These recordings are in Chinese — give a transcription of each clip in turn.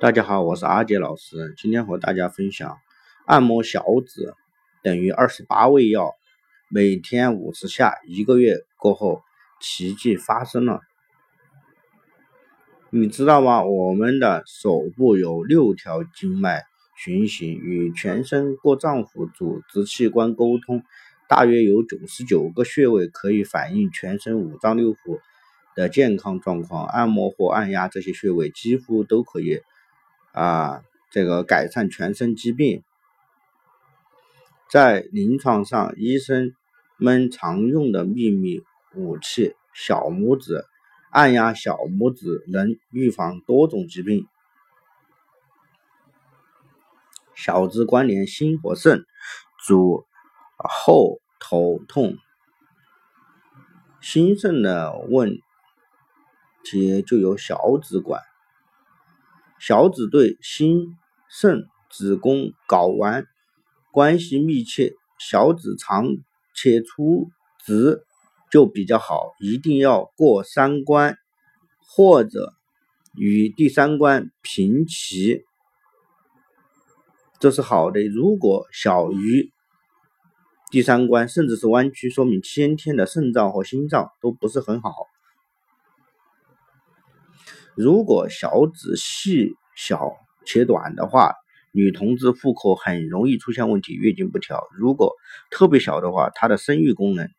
大家好，我是阿杰老师，今天和大家分享按摩小指等于二十八味药，每天五十下，一个月过后奇迹发生了。你知道吗？我们的手部有六条经脉循行，与全身各脏腑组织器官沟通，大约有九十九个穴位可以反映全身五脏六腑的健康状况。按摩或按压这些穴位，几乎都可以。啊，这个改善全身疾病，在临床上，医生们常用的秘密武器——小拇指，按压小拇指能预防多种疾病。小指关联心和肾，主后头痛。心肾的问题就由小指管。小指对心、肾、子宫、睾丸关系密切，小指长且粗直就比较好，一定要过三关或者与第三关平齐，这是好的。如果小于第三关，甚至是弯曲，说明先天的肾脏和心脏都不是很好。如果小指细小且短的话，女同志妇科很容易出现问题，月经不调；如果特别小的话，她的生育功能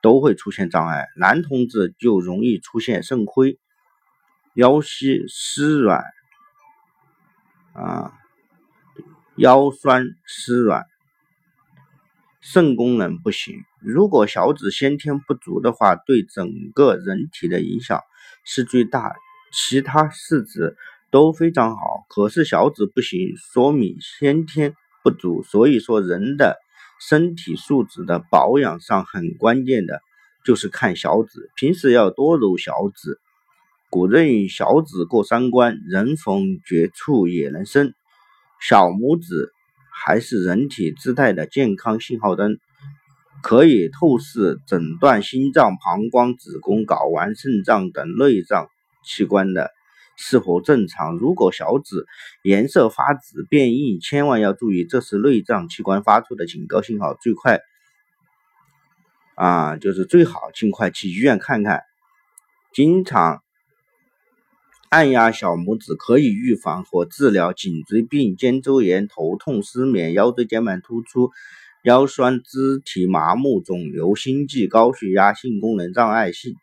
都会出现障碍。男同志就容易出现肾亏、腰膝湿软啊，腰酸湿软，肾功能不行。如果小指先天不足的话，对整个人体的影响是最大的。其他四指都非常好，可是小指不行，说明先天不足。所以说，人的身体素质的保养上很关键的就是看小指，平时要多揉小指。古人云：“小指过三关，人逢绝处也能生。”小拇指还是人体自带的健康信号灯，可以透视诊断心脏、膀胱、子宫、睾丸、肾脏等内脏。器官的是否正常？如果小指颜色发紫变硬，千万要注意，这是内脏器官发出的警告信号。最快啊，就是最好尽快去医院看看。经常按压小拇指可以预防和治疗颈椎病、肩周炎、头痛、失眠、腰椎间盘突出、腰酸、肢体麻木、肿瘤、心悸、高血压、性功能障碍、性。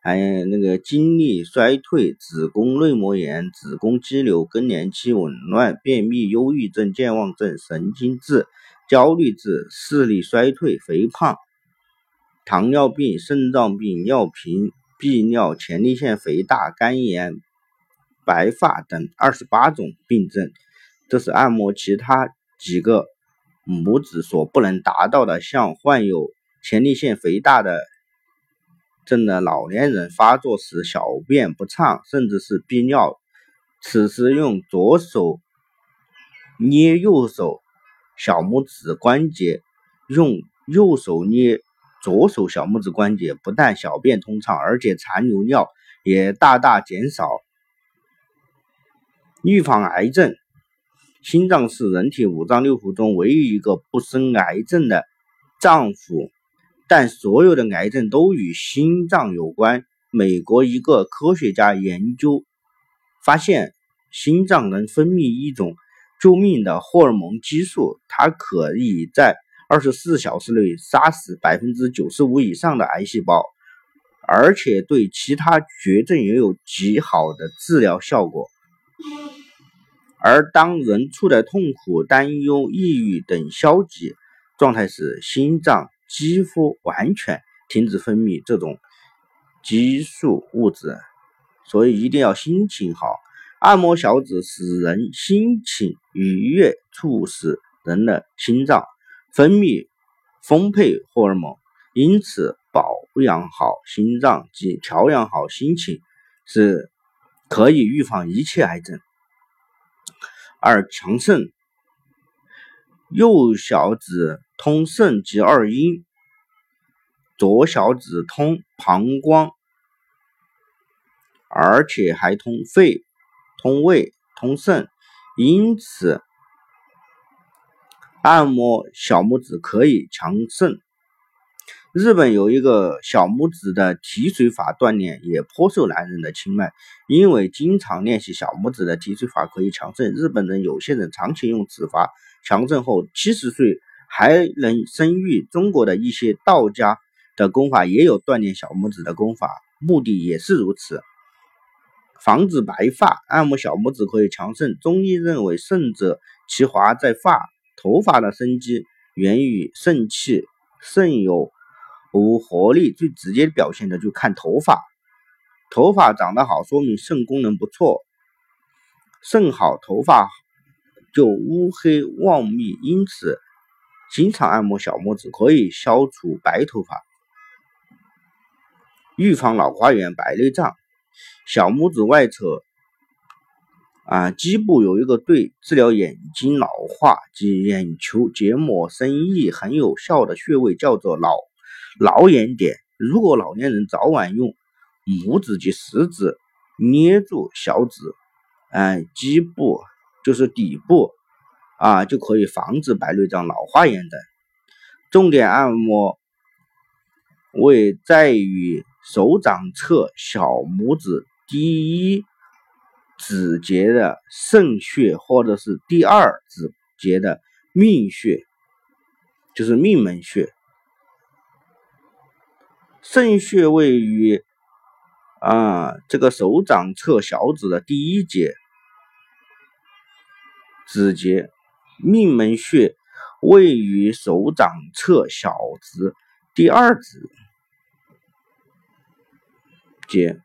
还有那个精力衰退、子宫内膜炎、子宫肌瘤、更年期紊乱、便秘、忧郁症、健忘症、神经质、焦虑质、视力衰退、肥胖、糖尿病、肾脏病、尿频、泌尿、前列腺肥大、肝炎、白发等二十八种病症，这是按摩其他几个拇指所不能达到的，像患有前列腺肥大的。症的老年人发作时小便不畅，甚至是憋尿，此时用左手捏右手小拇指关节，用右手捏左手小拇指关节，不但小便通畅，而且残留尿也大大减少。预防癌症，心脏是人体五脏六腑中唯一一个不生癌症的脏腑。但所有的癌症都与心脏有关。美国一个科学家研究发现，心脏能分泌一种救命的荷尔蒙激素，它可以在二十四小时内杀死百分之九十五以上的癌细胞，而且对其他绝症也有极好的治疗效果。而当人处在痛苦、担忧、抑郁等消极状态时，心脏。几乎完全停止分泌这种激素物质，所以一定要心情好。按摩小指使人心情愉悦，促使人的心脏分泌丰沛荷尔蒙，因此保养好心脏及调养好心情是可以预防一切癌症。二强肾，右小指。通肾及二阴，左小指通膀胱，而且还通肺、通胃、通肾，因此按摩小拇指可以强肾。日本有一个小拇指的提水法锻炼，也颇受男人的青睐。因为经常练习小拇指的提水法可以强肾，日本人有些人长期用此法强肾后，七十岁还能生育。中国的一些道家的功法也有锻炼小拇指的功法，目的也是如此，防止白发。按摩小拇指可以强肾。中医认为，肾者其华在发，头发的生机源于肾气，肾有。无活力最直接表现的就看头发，头发长得好，说明肾功能不错。肾好，头发就乌黑旺密，因此经常按摩小拇指可以消除白头发，预防老花眼、白内障。小拇指外侧啊，基部有一个对治疗眼睛老化及眼球结膜生翳很有效的穴位，叫做老。老眼点，如果老年人早晚用拇指及食指捏住小指，哎，基部就是底部啊，就可以防止白内障、老花眼等。重点按摩位在于手掌侧小拇指第一指节的肾穴，或者是第二指节的命穴，就是命门穴。肾穴位于啊这个手掌侧小指的第一节指节，命门穴位于手掌侧小指第二指节，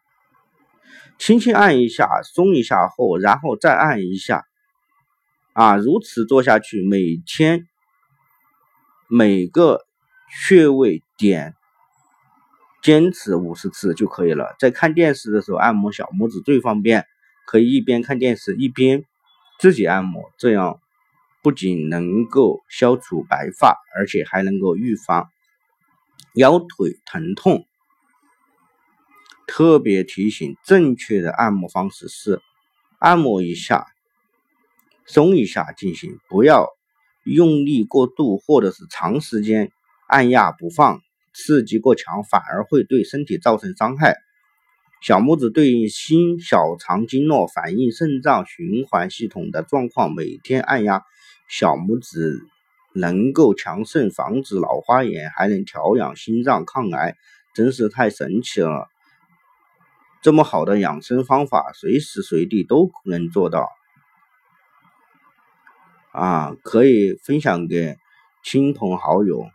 轻轻按一下，松一下后，然后再按一下，啊，如此做下去，每天每个穴位点。坚持五十次就可以了。在看电视的时候按摩小拇指最方便，可以一边看电视一边自己按摩，这样不仅能够消除白发，而且还能够预防腰腿疼痛。特别提醒：正确的按摩方式是按摩一下，松一下进行，不要用力过度，或者是长时间按压不放。刺激过强反而会对身体造成伤害。小拇指对应心、小肠经络，反映肾脏循环系统的状况。每天按压小拇指，能够强肾，防止老花眼，还能调养心脏、抗癌，真是太神奇了！这么好的养生方法，随时随地都能做到啊！可以分享给亲朋好友。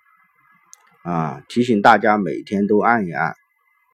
啊，提醒大家每天都按一按。